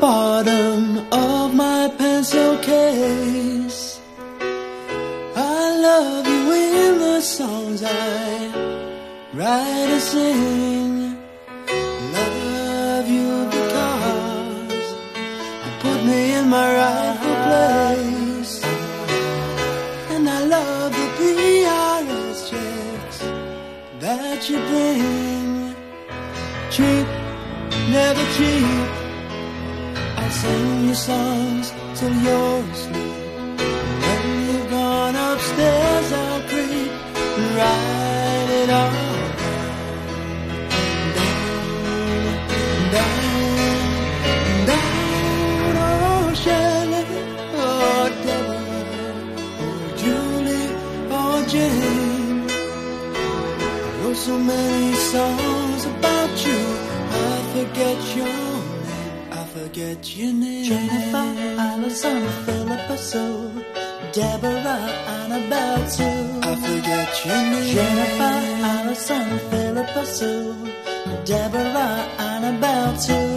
bottom of my pencil case. I love you in the songs I write and sing. get your name. Jennifer, Alison, Philippa Sue, Deborah, Annabelle Sue. I forget your name. Jennifer, Alison, Philippa Sue, Deborah, Annabelle Sue.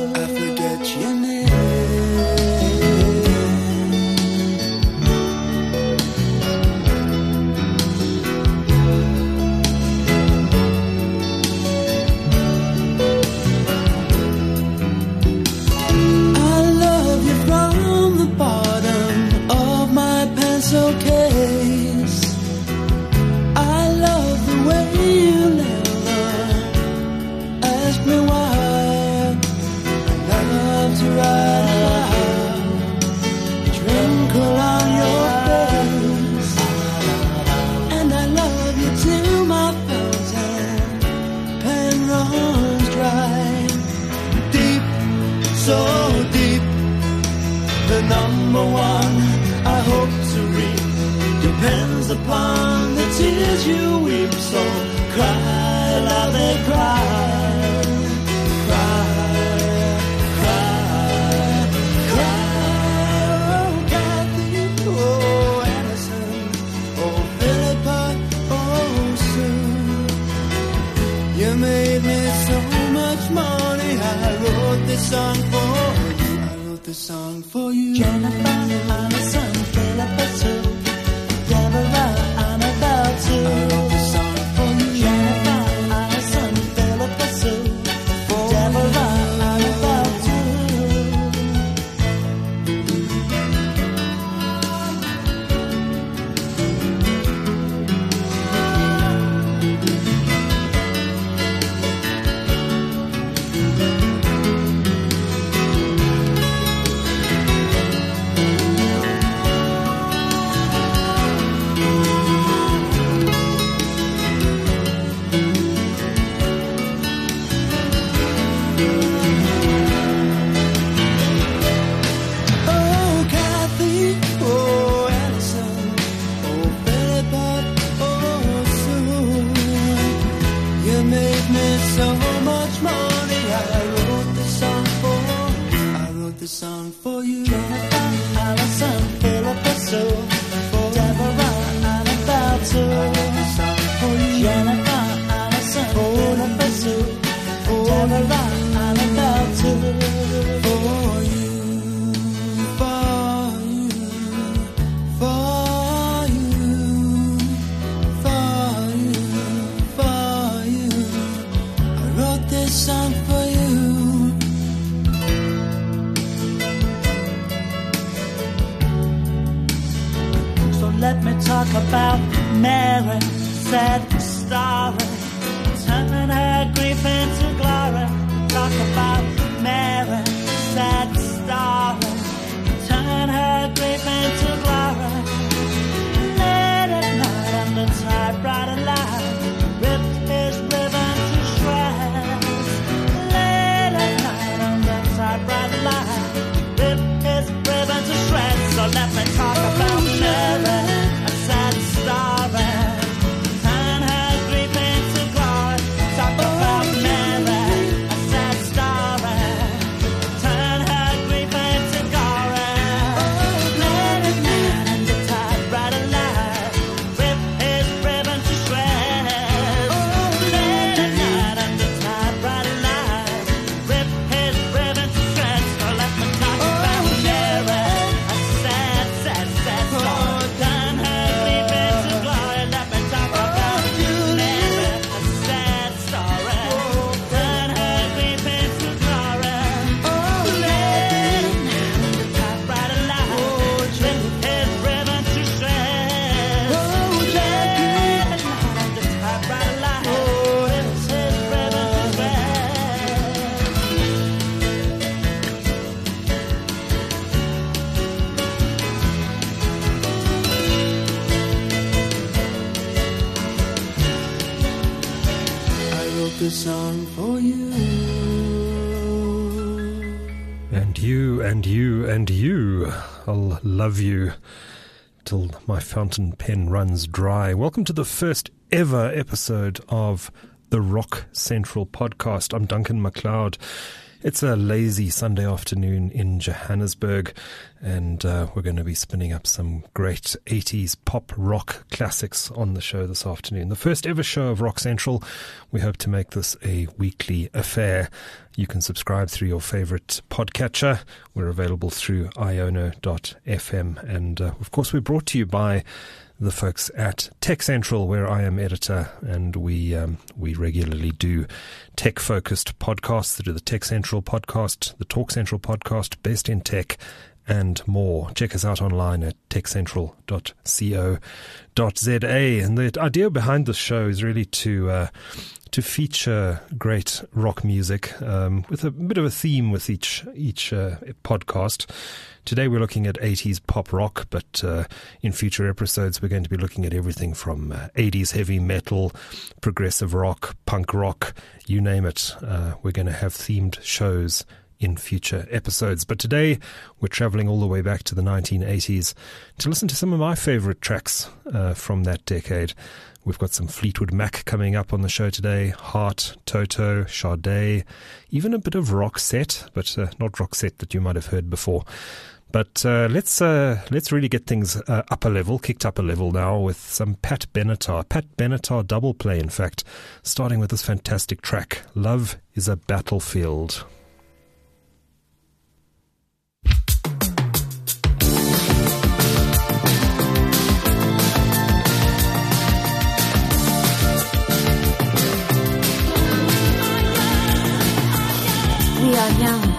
this song for you. I wrote this song for you. Jennifer, I love you till my fountain pen runs dry. Welcome to the first ever episode of the Rock Central podcast. I'm Duncan McLeod. It's a lazy Sunday afternoon in Johannesburg, and uh, we're going to be spinning up some great 80s pop rock classics on the show this afternoon. The first ever show of Rock Central. We hope to make this a weekly affair. You can subscribe through your favorite podcatcher. We're available through iono.fm. And uh, of course, we're brought to you by the folks at Tech Central, where I am editor, and we um, we regularly do tech focused podcasts. They do the Tech Central podcast, the Talk Central podcast, Best in Tech, and more. Check us out online at techcentral.co.za. And the idea behind this show is really to uh, to feature great rock music um, with a bit of a theme with each each uh, podcast. Today we're looking at 80s pop rock, but uh, in future episodes we're going to be looking at everything from uh, 80s heavy metal, progressive rock, punk rock, you name it. Uh, we're going to have themed shows in future episodes. But today we're traveling all the way back to the 1980s to listen to some of my favorite tracks uh, from that decade. We've got some Fleetwood Mac coming up on the show today, Heart, Toto, Sade, even a bit of Roxette, but uh, not Roxette that you might have heard before. But uh, let's uh, let's really get things uh, up a level, kicked up a level now with some Pat Benatar, Pat Benatar double play. In fact, starting with this fantastic track, "Love Is a Battlefield." We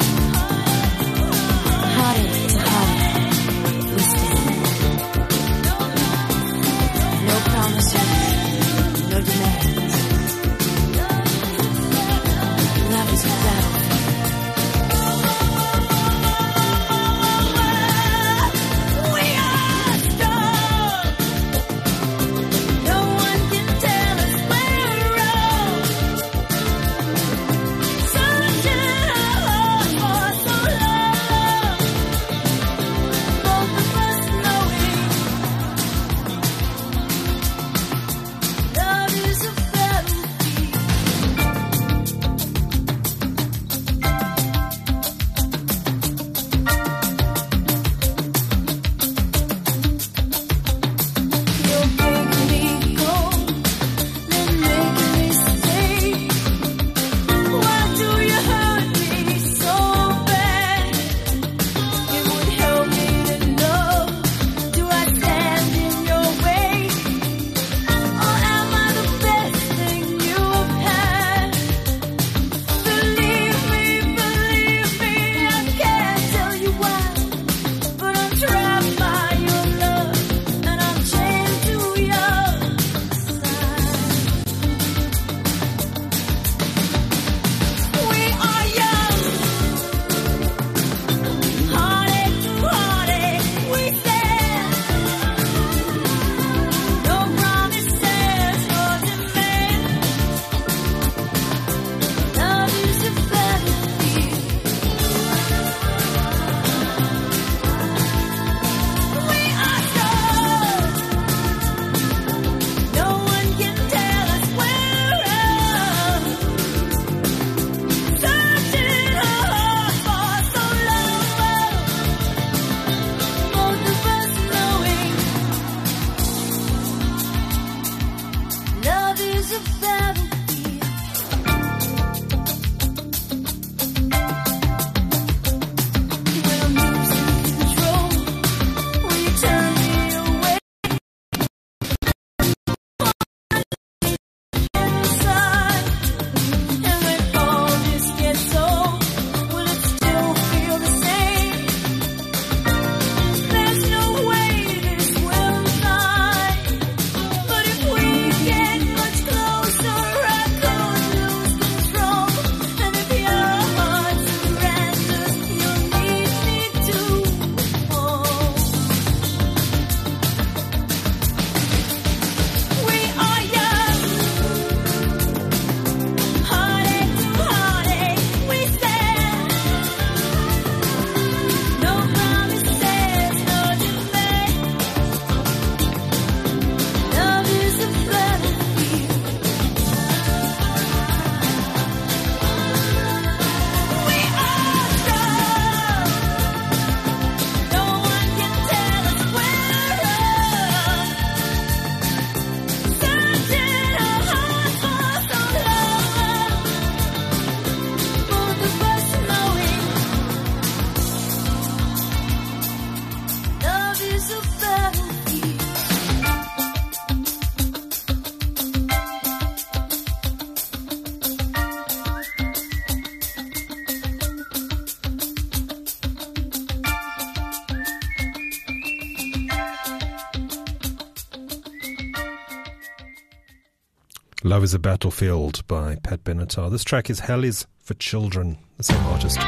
Love is a Battlefield by Pat Benatar. This track is Hell is for Children, the same artist.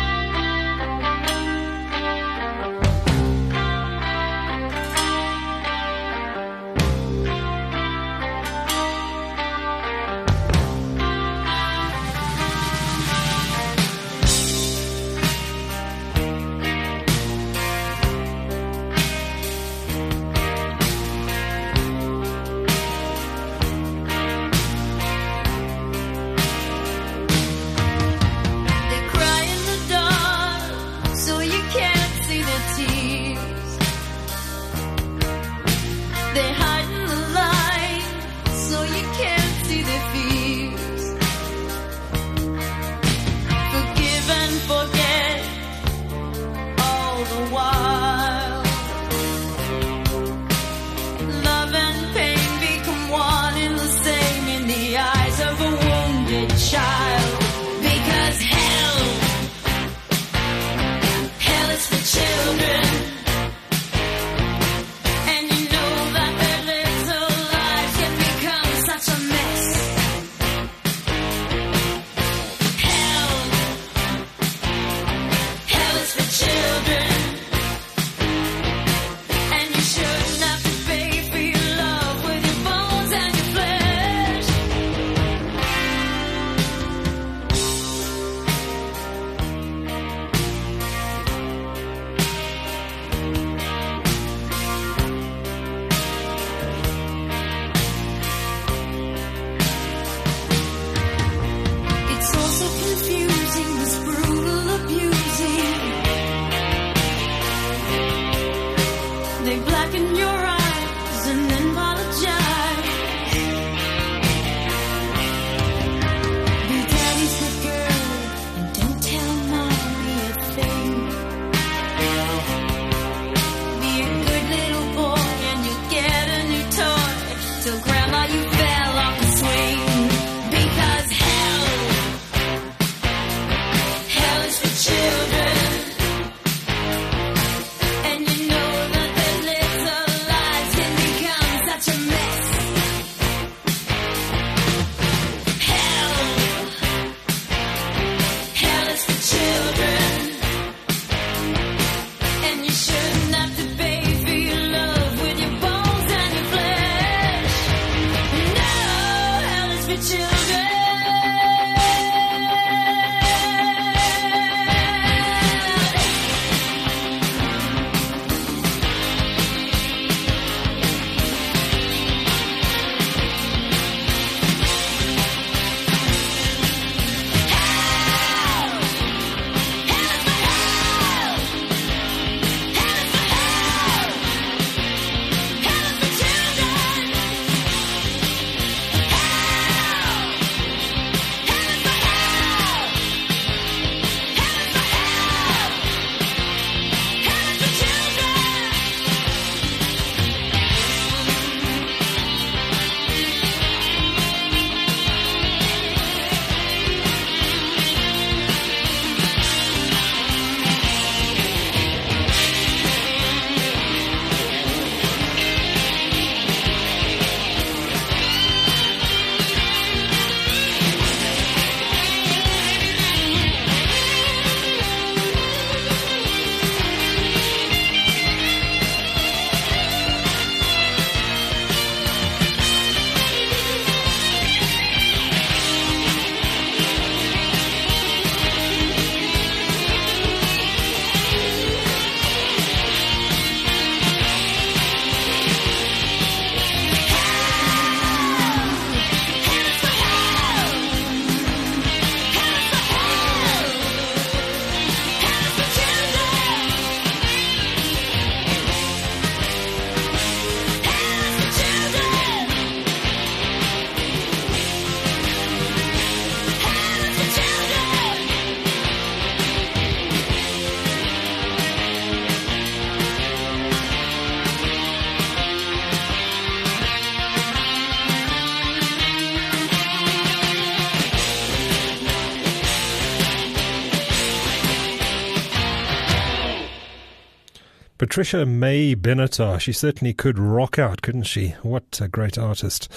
Patricia Mae Benatar. She certainly could rock out, couldn't she? What a great artist.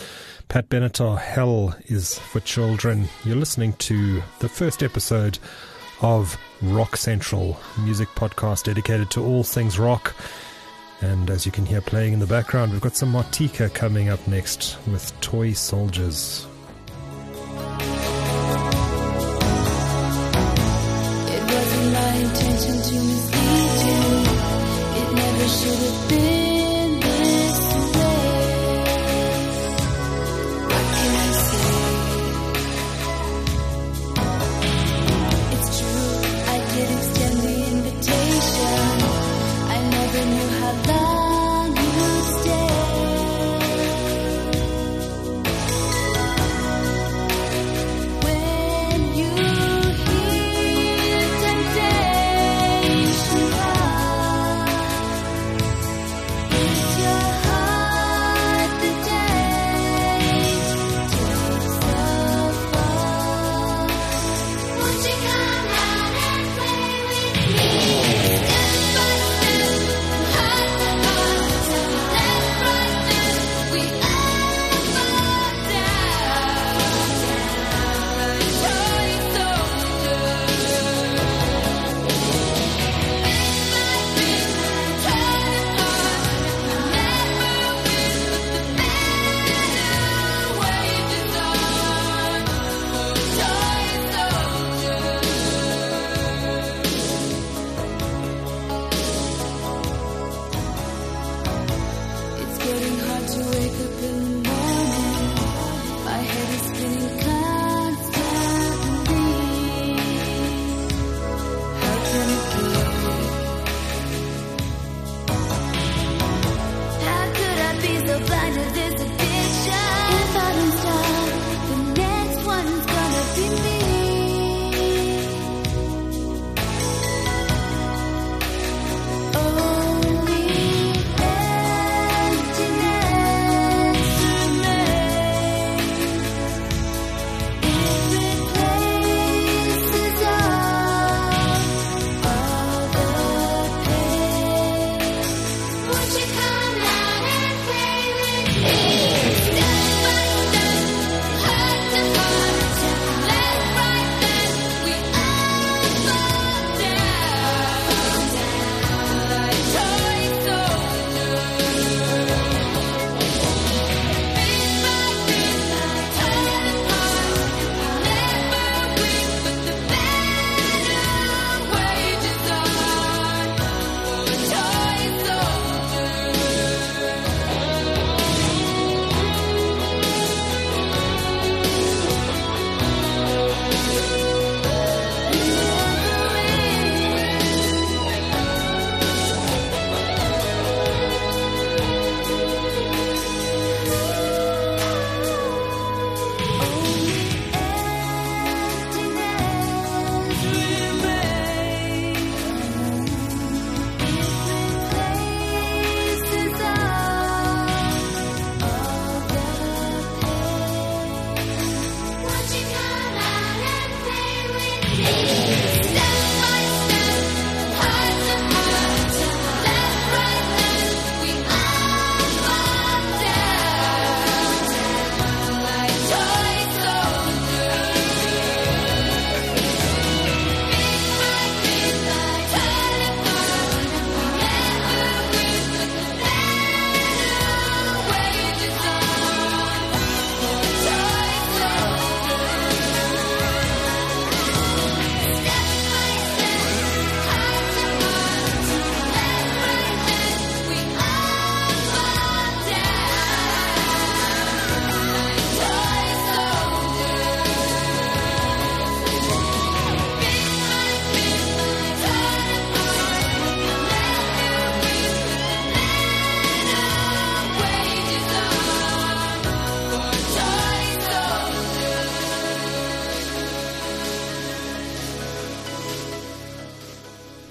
Pat Benatar, Hell is for Children. You're listening to the first episode of Rock Central, music podcast dedicated to all things rock. And as you can hear playing in the background, we've got some Martika coming up next with Toy Soldiers. It wasn't my intention to mislead you should have been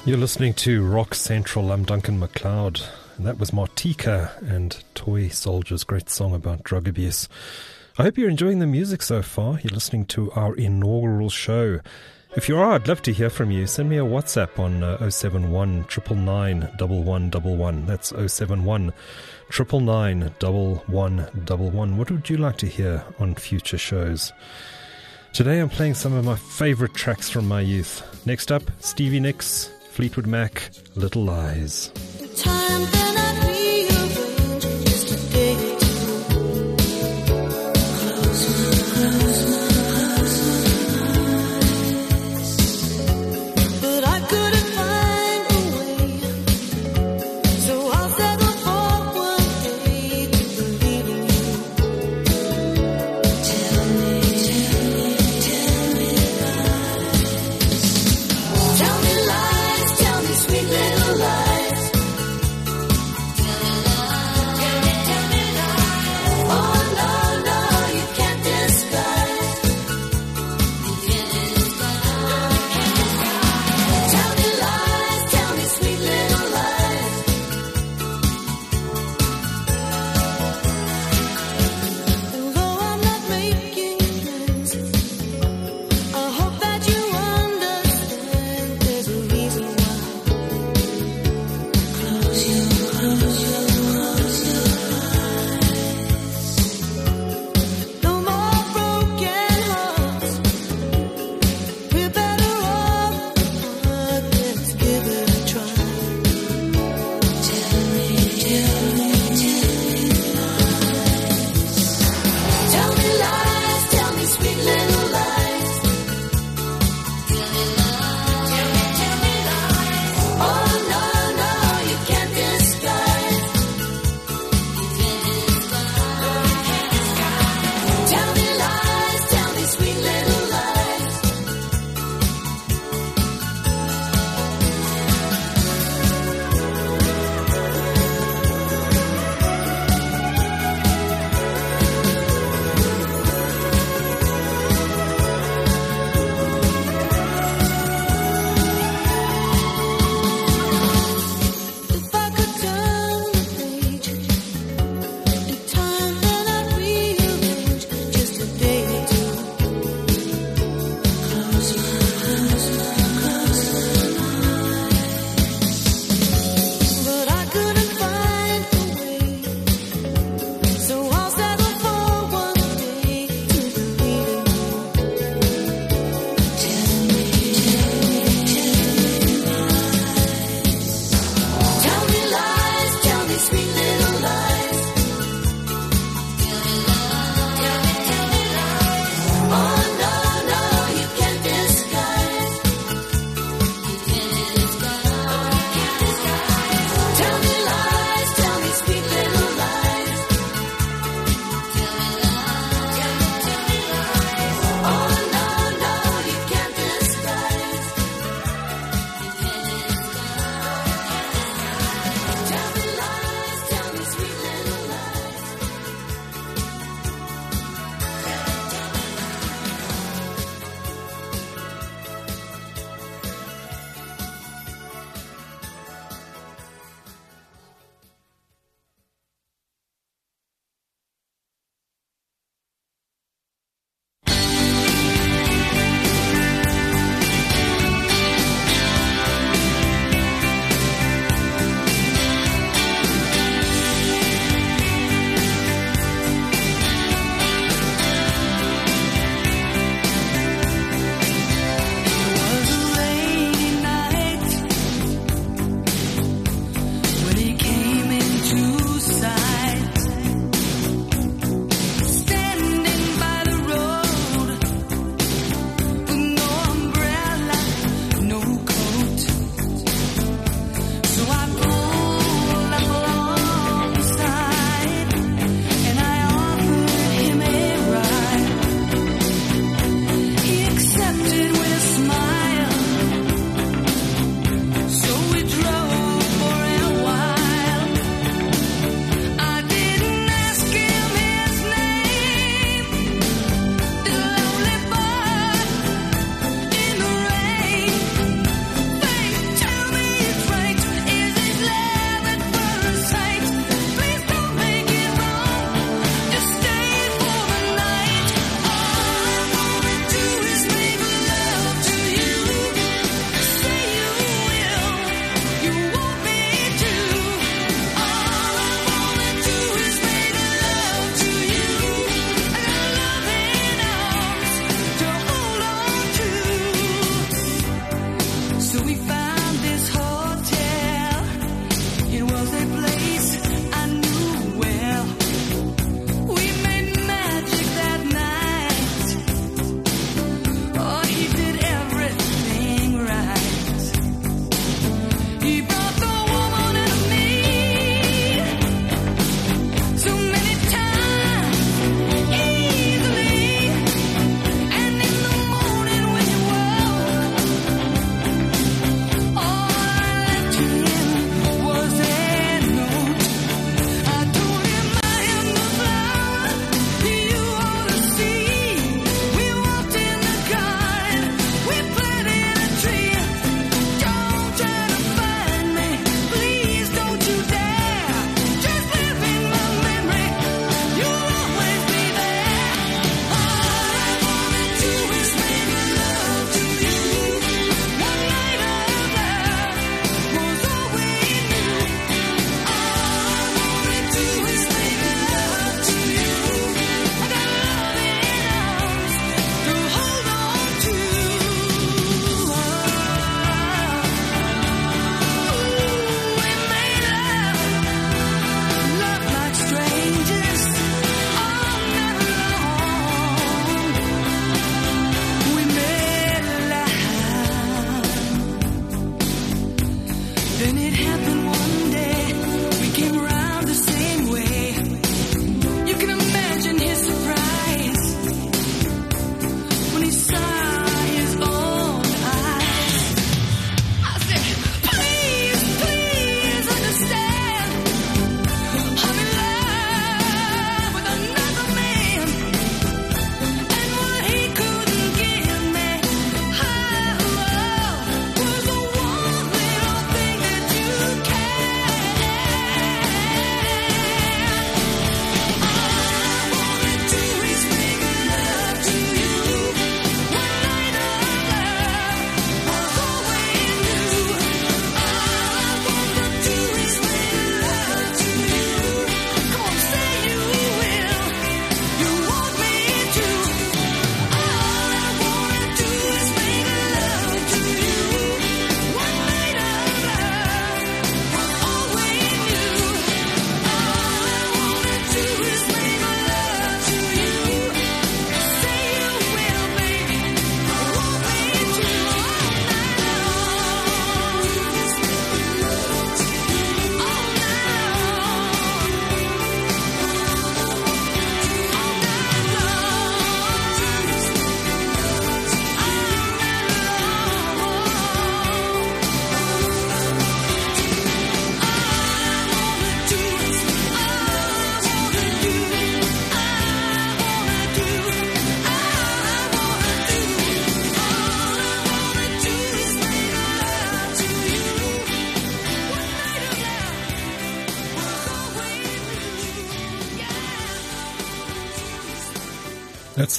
You're listening to Rock Central. I'm Duncan McLeod. And that was Martika and Toy Soldiers, great song about drug abuse. I hope you're enjoying the music so far. You're listening to our inaugural show. If you are, I'd love to hear from you. Send me a WhatsApp on uh, 071 999 That's 071 999 What would you like to hear on future shows? Today I'm playing some of my favorite tracks from my youth. Next up, Stevie Nicks Fleetwood Mac, Little Lies.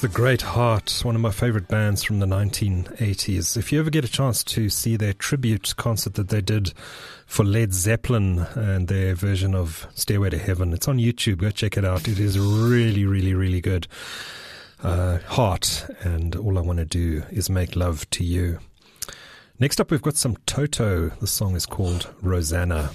The Great Heart, one of my favorite bands from the 1980s. If you ever get a chance to see their tribute concert that they did for Led Zeppelin and their version of Stairway to Heaven, it's on YouTube. Go check it out. It is really, really, really good. Uh, heart, and all I want to do is make love to you. Next up, we've got some Toto. The song is called Rosanna.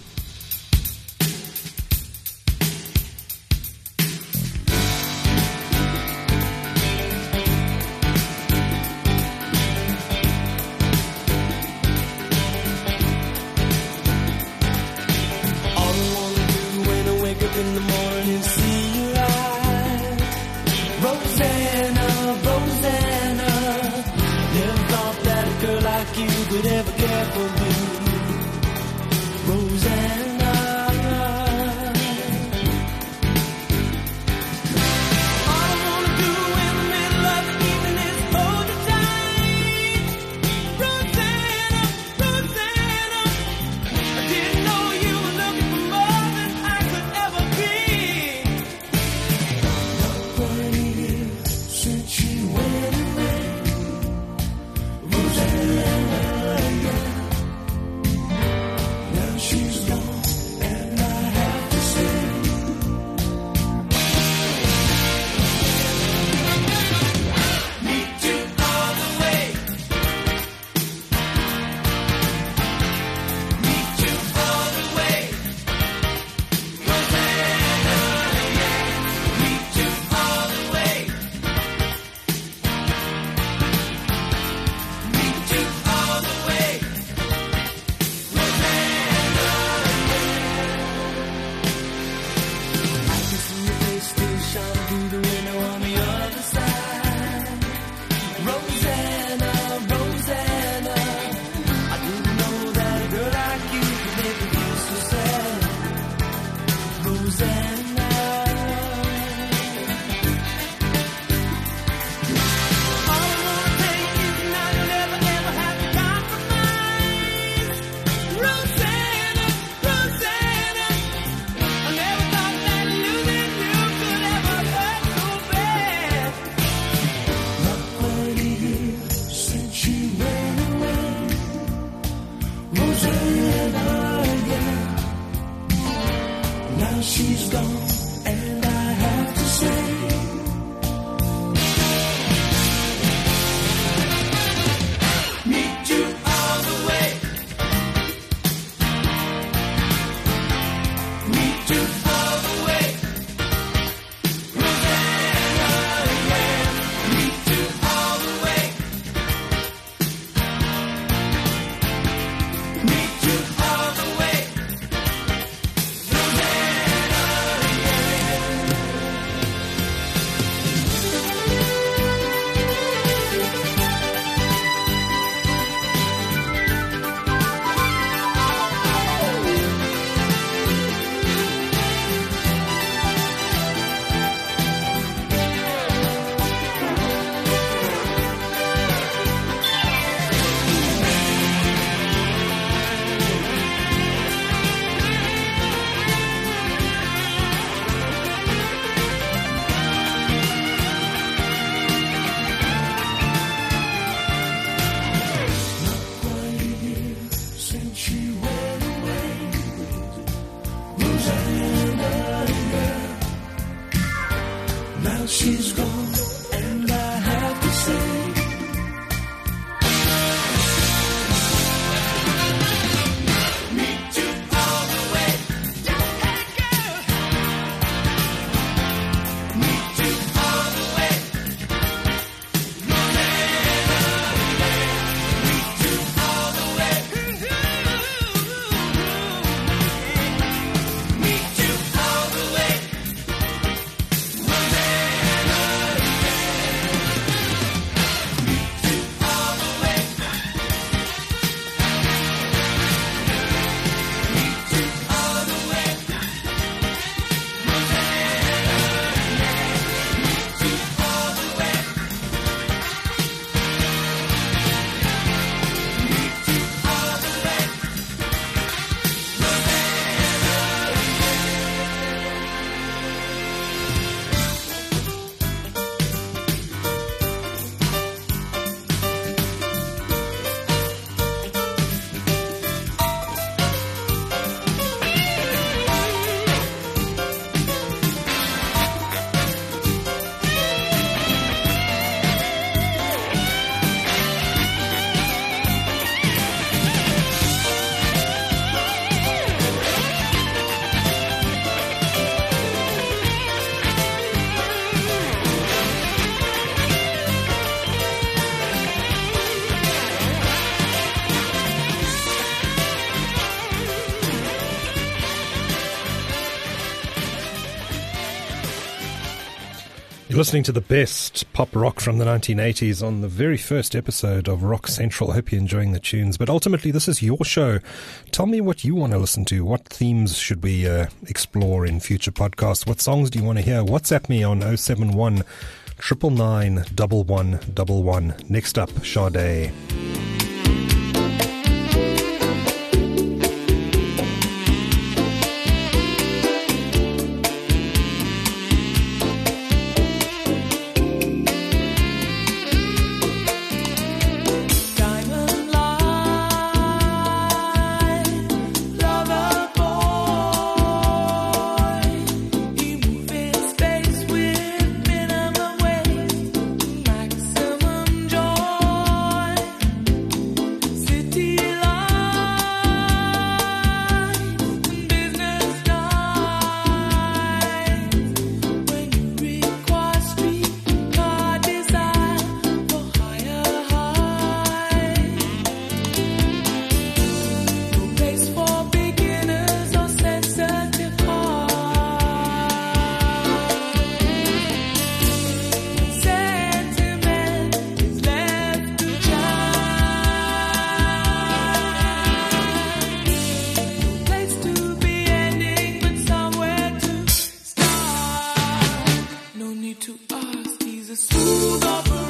Listening to the best pop rock from the 1980s on the very first episode of Rock Central. Hope you're enjoying the tunes. But ultimately, this is your show. Tell me what you want to listen to. What themes should we uh, explore in future podcasts? What songs do you want to hear? WhatsApp me on 071 999 Next up, Sade. Need to ask, he's a smooth.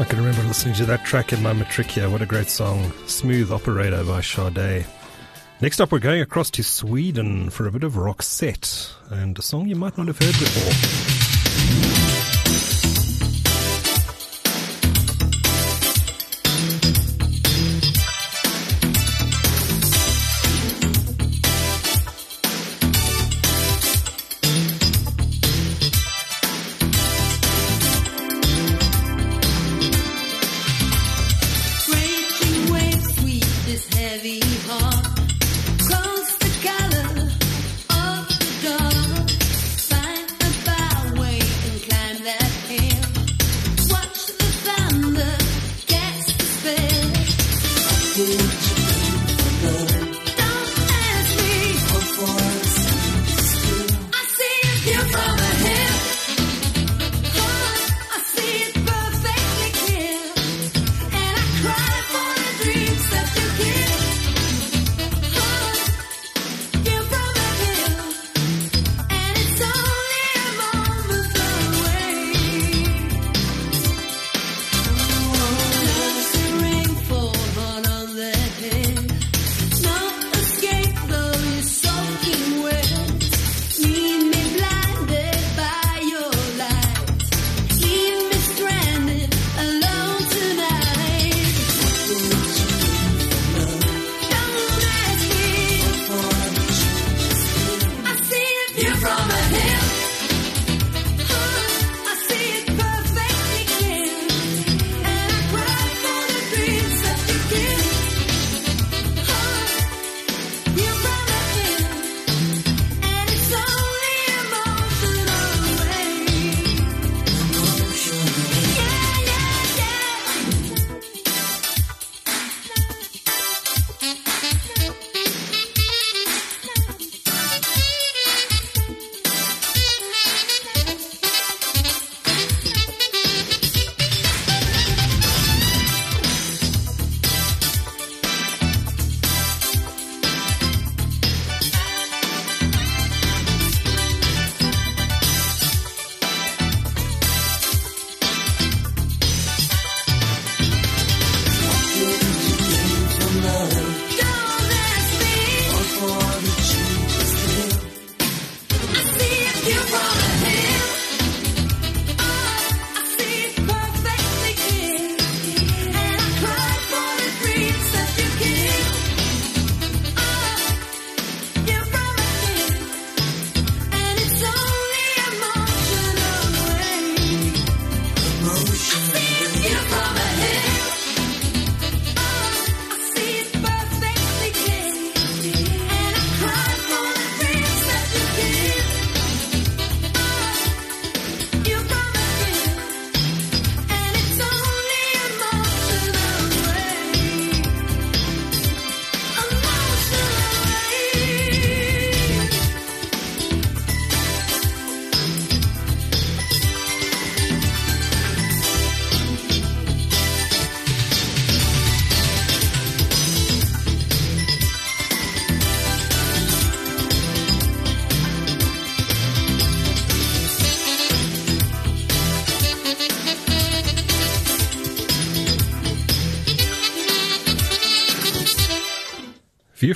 I can remember listening to that track in my matric here. What a great song. Smooth Operator by Sade. Next up, we're going across to Sweden for a bit of Roxette and a song you might not have heard before.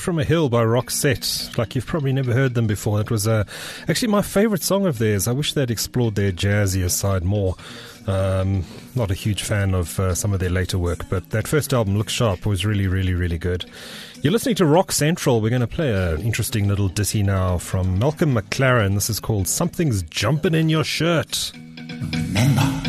From a Hill by Roxette. Like you've probably never heard them before. It was uh, actually my favorite song of theirs. I wish they'd explored their jazzier side more. Um, not a huge fan of uh, some of their later work, but that first album, Look Sharp, was really, really, really good. You're listening to Rock Central. We're going to play an interesting little ditty now from Malcolm McLaren. This is called Something's Jumping in Your Shirt. Remember,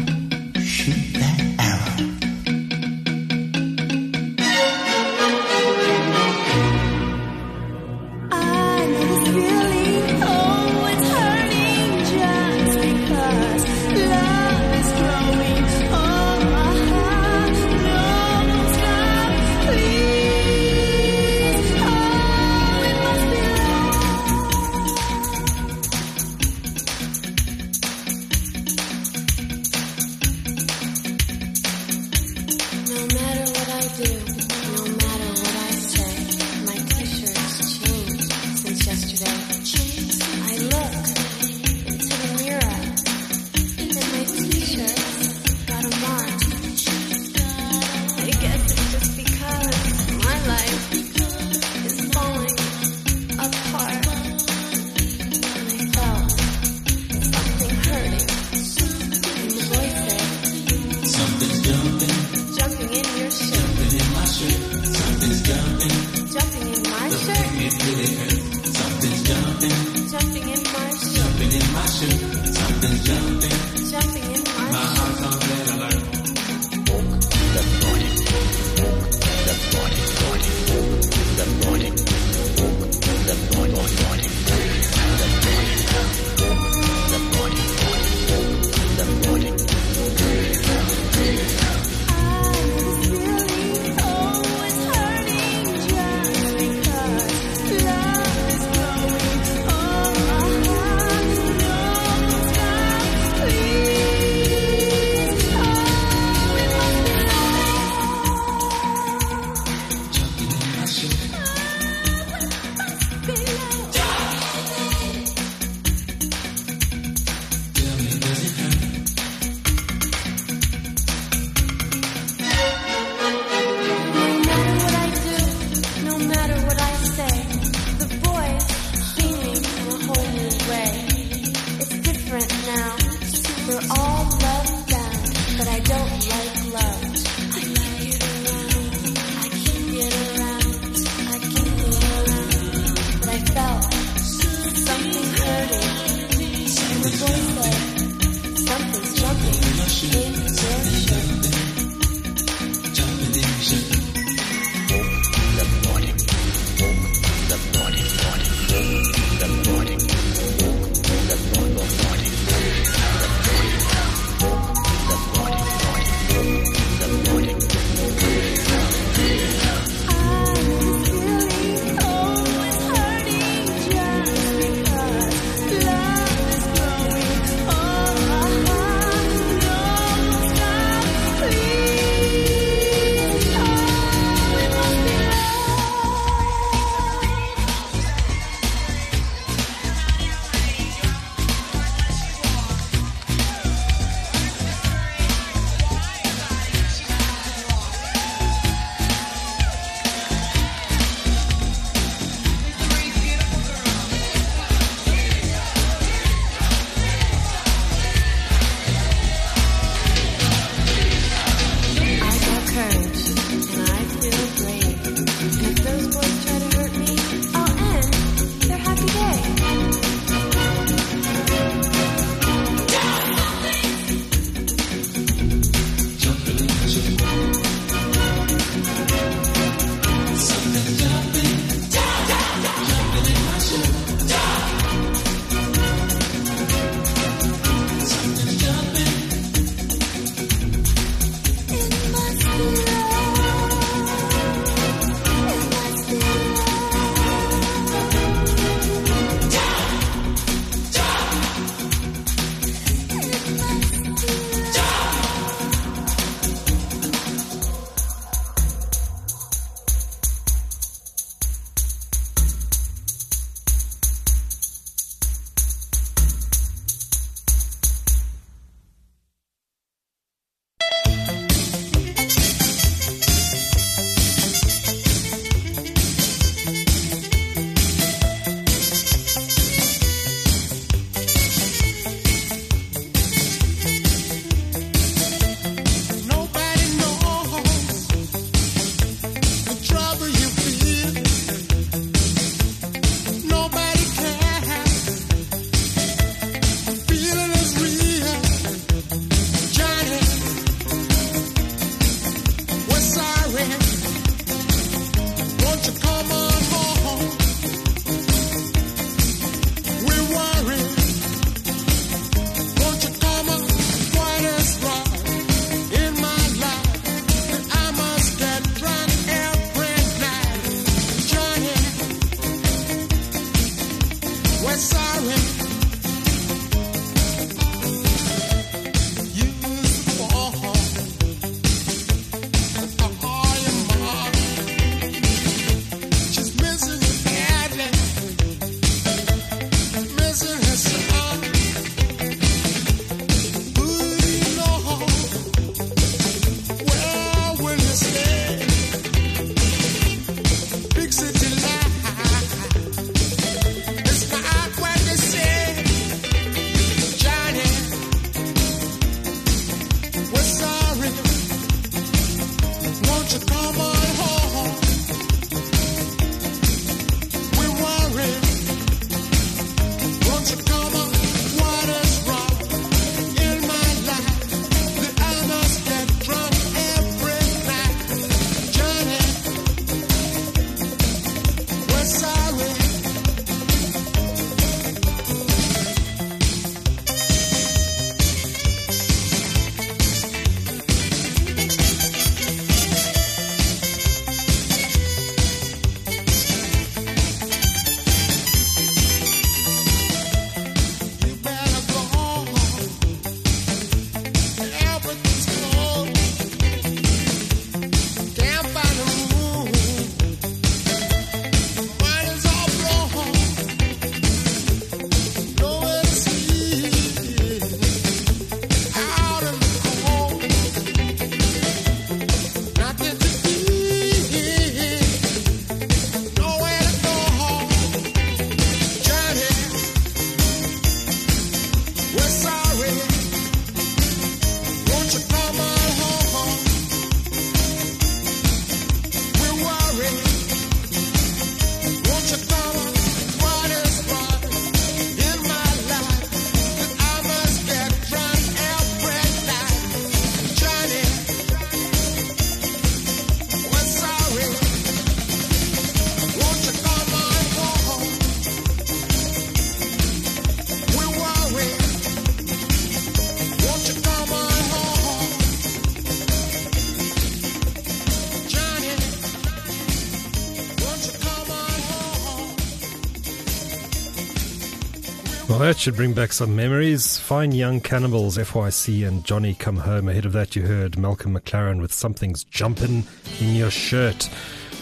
that should bring back some memories. Fine Young Cannibals, FYC, and Johnny Come Home. Ahead of that, you heard Malcolm McLaren with Something's Jumpin' in Your Shirt.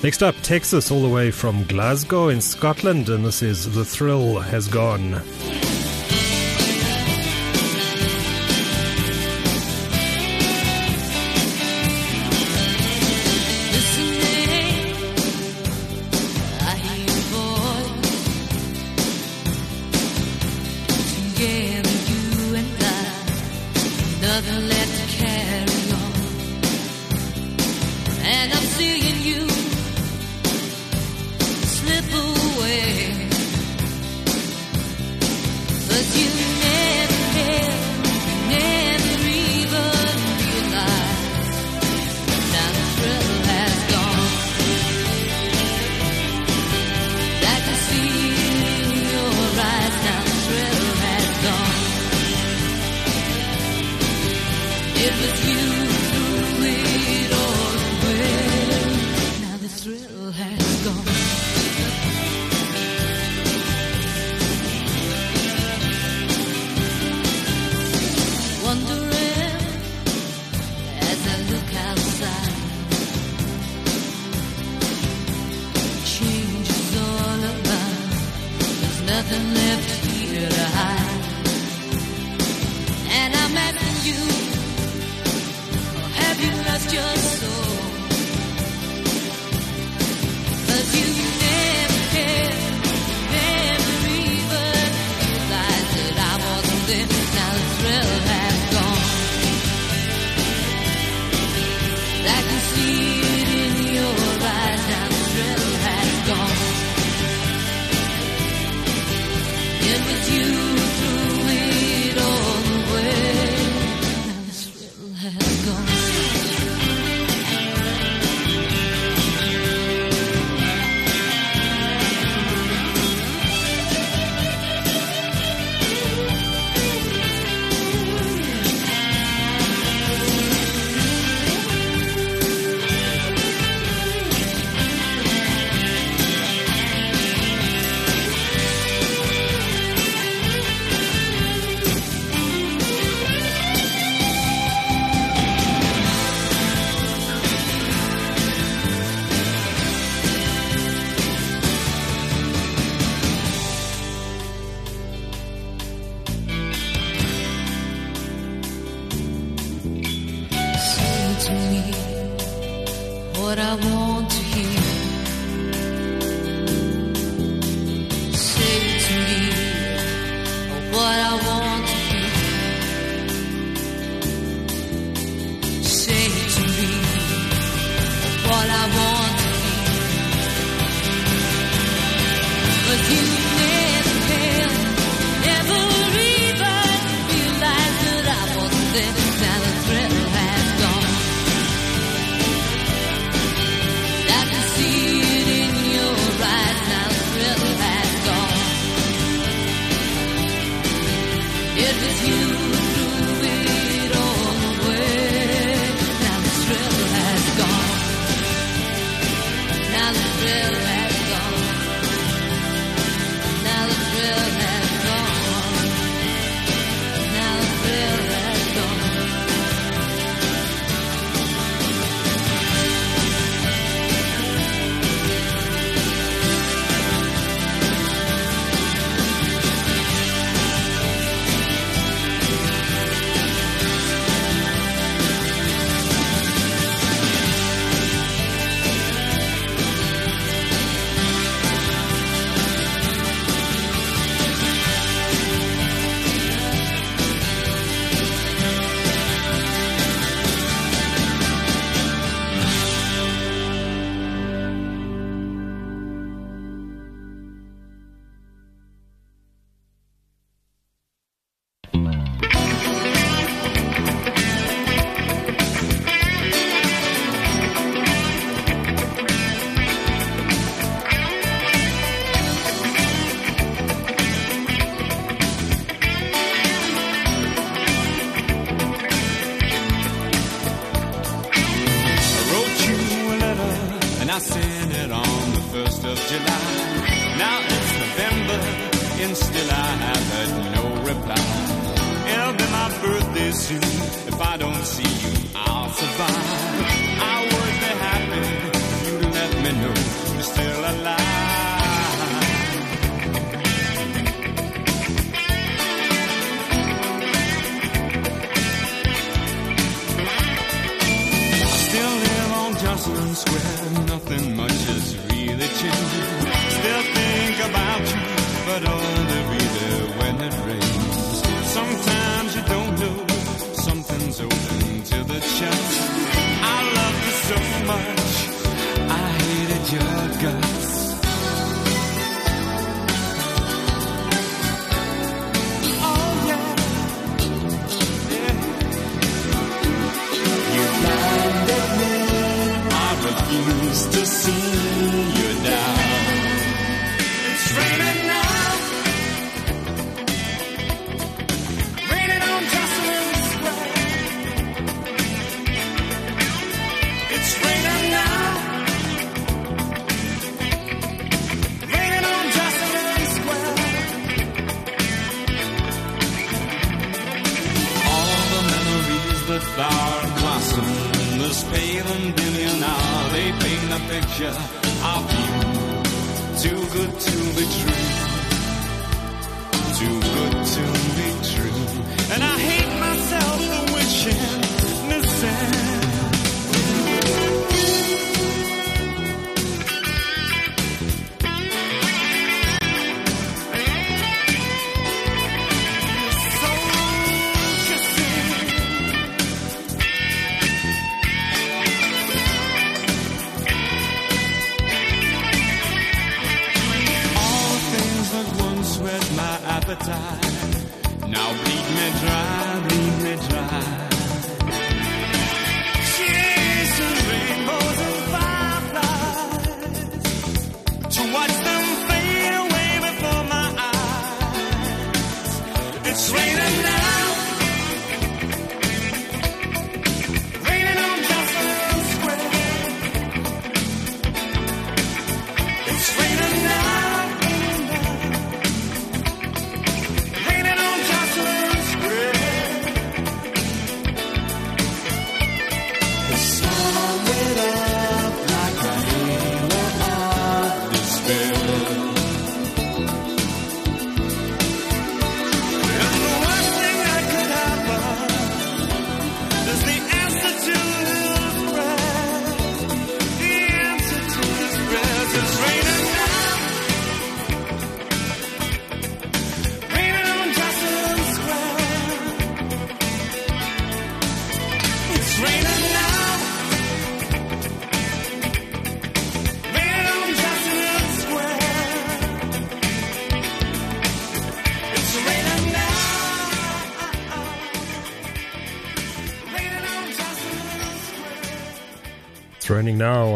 Next up, Texas, all the way from Glasgow in Scotland, and this is The Thrill Has Gone. thrill has gone.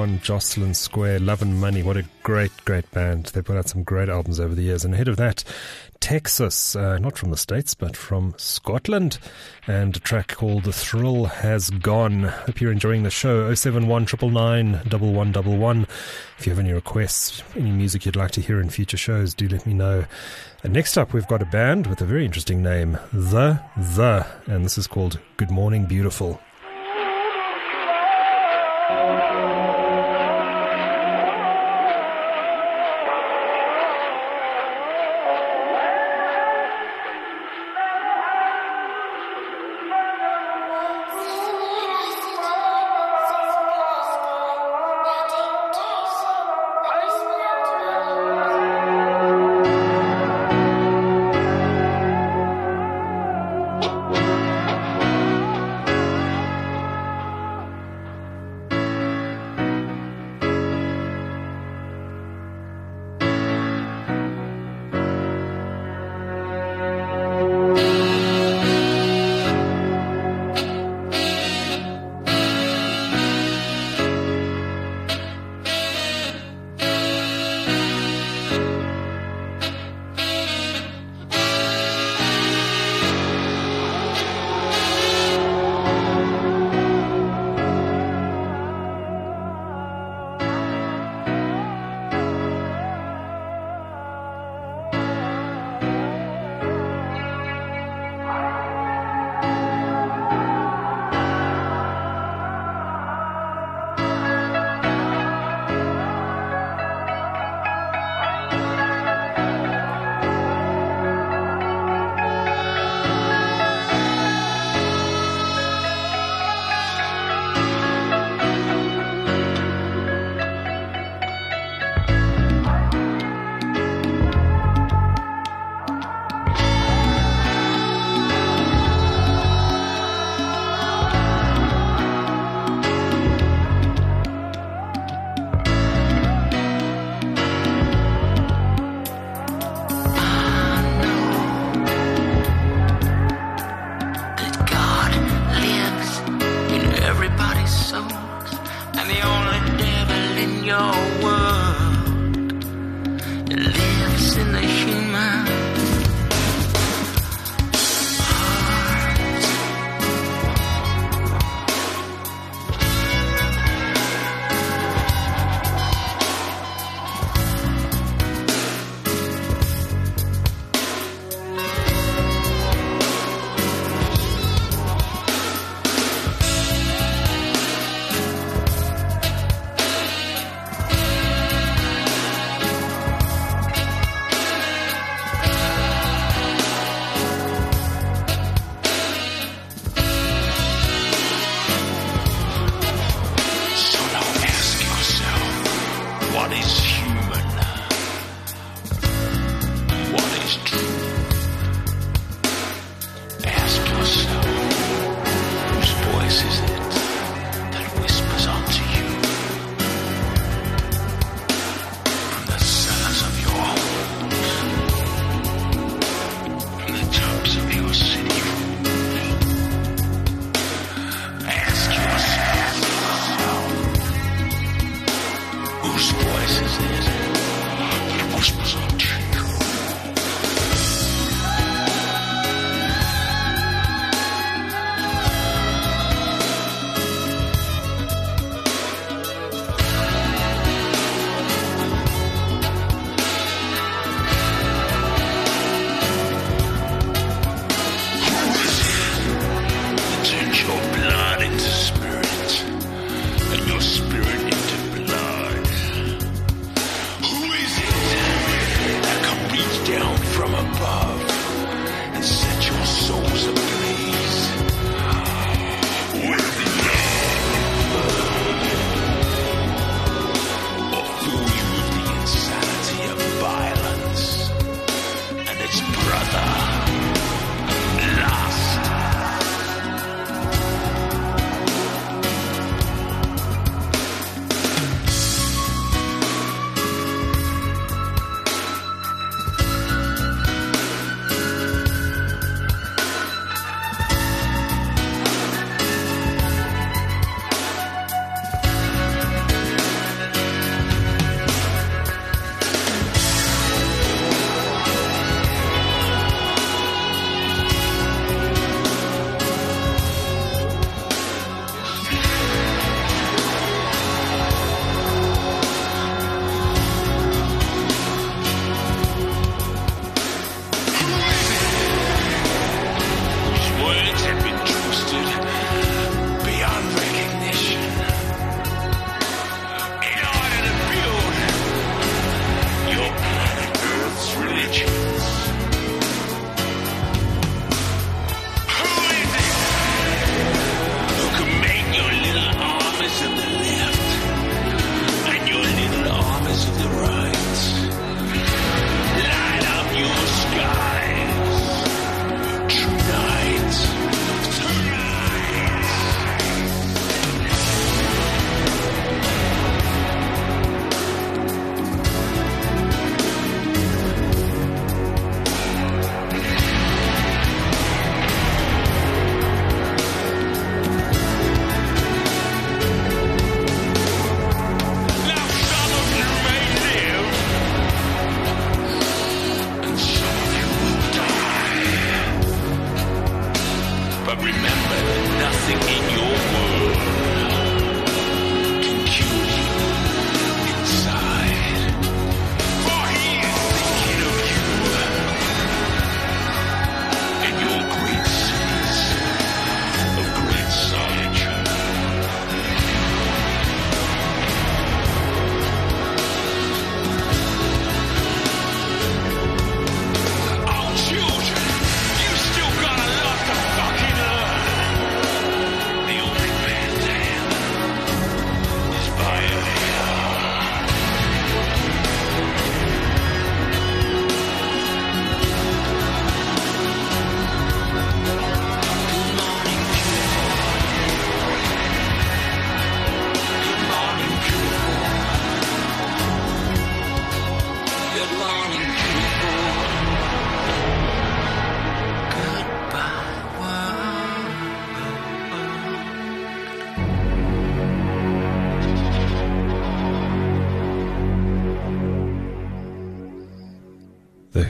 on Jocelyn Square, Love and Money. What a great, great band. They put out some great albums over the years. And ahead of that, Texas, uh, not from the States, but from Scotland, and a track called The Thrill Has Gone. Hope you're enjoying the show. 071 If you have any requests, any music you'd like to hear in future shows, do let me know. And next up, we've got a band with a very interesting name, The The, and this is called Good Morning Beautiful.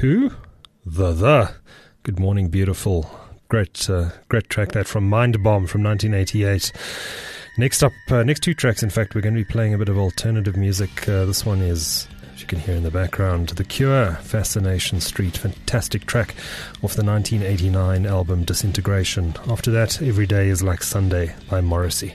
Who? The The. Good morning, beautiful. Great, uh, great track that from Mind Bomb from 1988. Next up, uh, next two tracks, in fact, we're going to be playing a bit of alternative music. Uh, this one is, as you can hear in the background, The Cure, Fascination Street. Fantastic track off the 1989 album Disintegration. After that, Every Day is Like Sunday by Morrissey.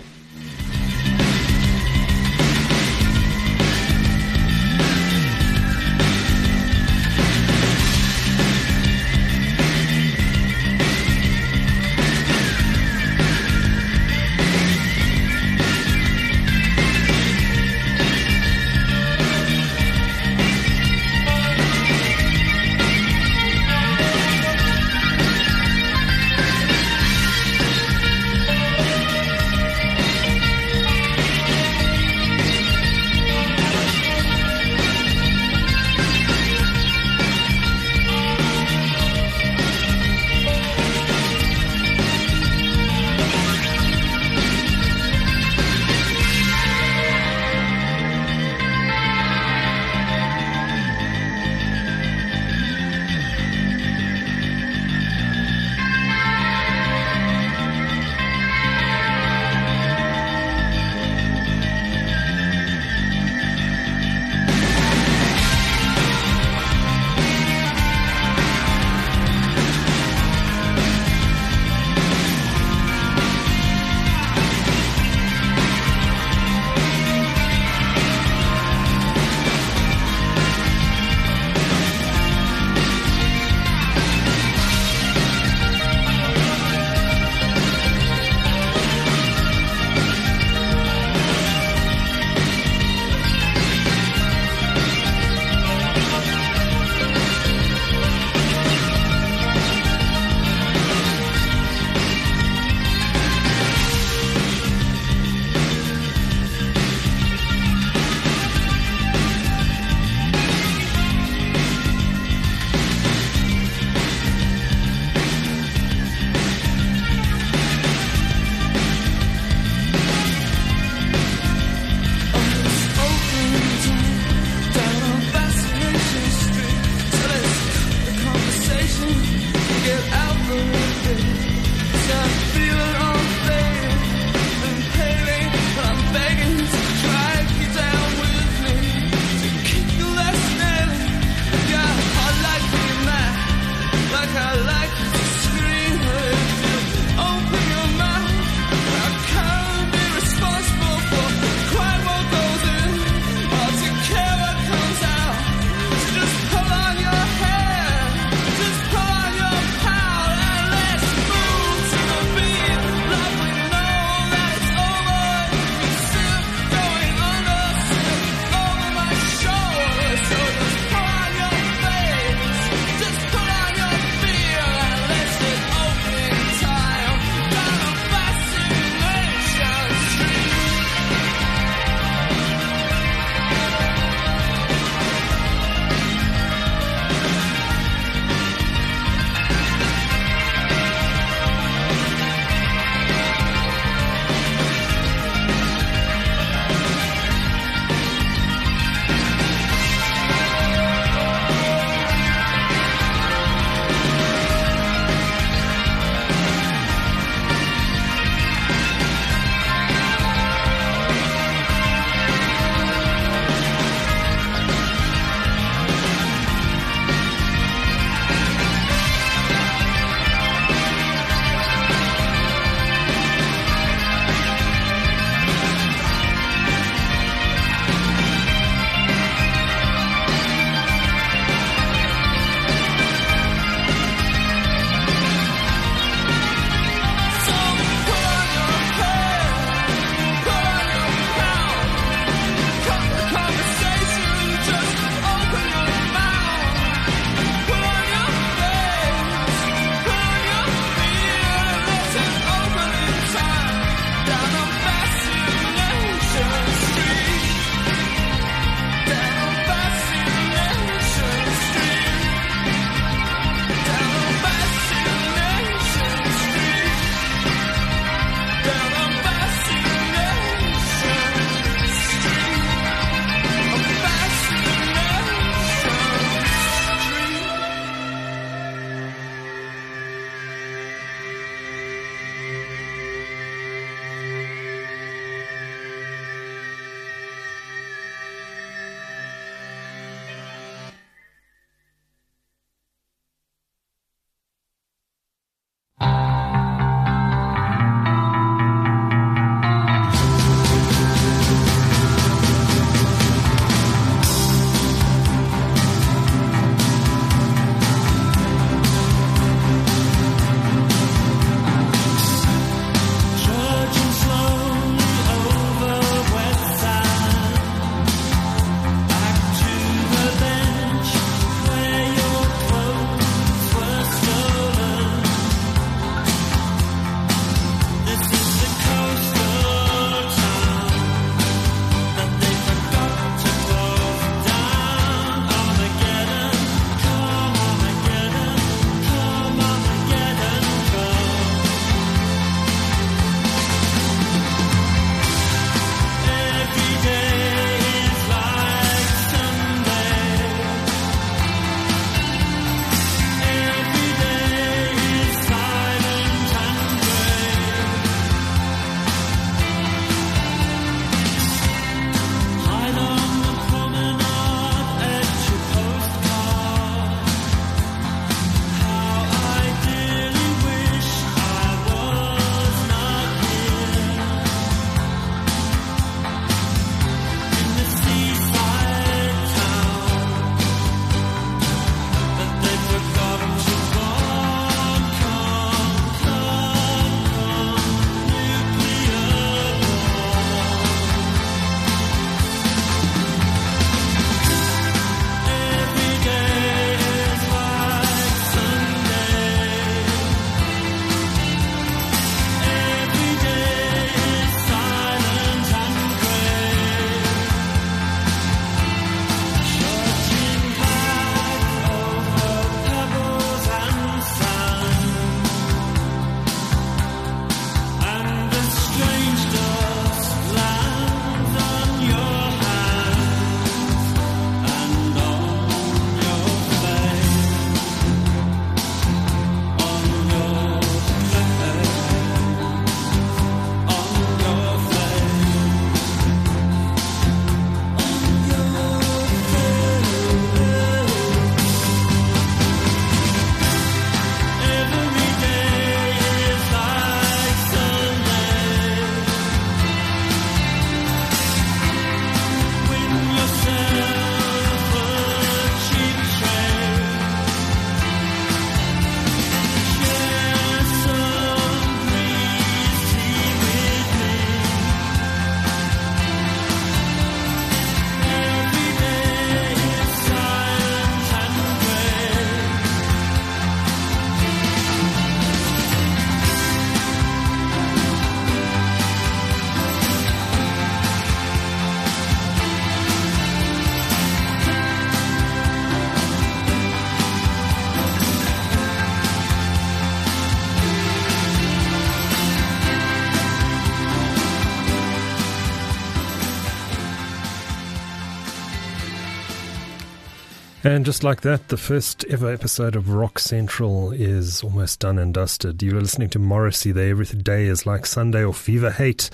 And just like that, the first ever episode of Rock Central is almost done and dusted. You were listening to Morrissey there. Every day is like Sunday or Viva Hate.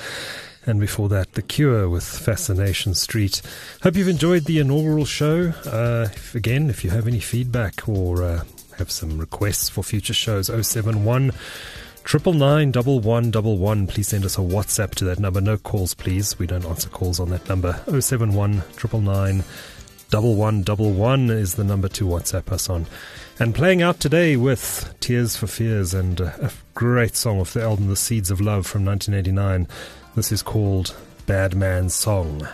And before that, The Cure with Fascination Street. Hope you've enjoyed the inaugural show. Uh, if, again, if you have any feedback or uh, have some requests for future shows, 071 triple nine double one double one. Please send us a WhatsApp to that number. No calls, please. We don't answer calls on that number. 071 triple nine. Double one double one is the number to WhatsApp us on. And playing out today with Tears for Fears and a great song off the album The Seeds of Love from 1989. This is called Bad Man's Song.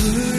good.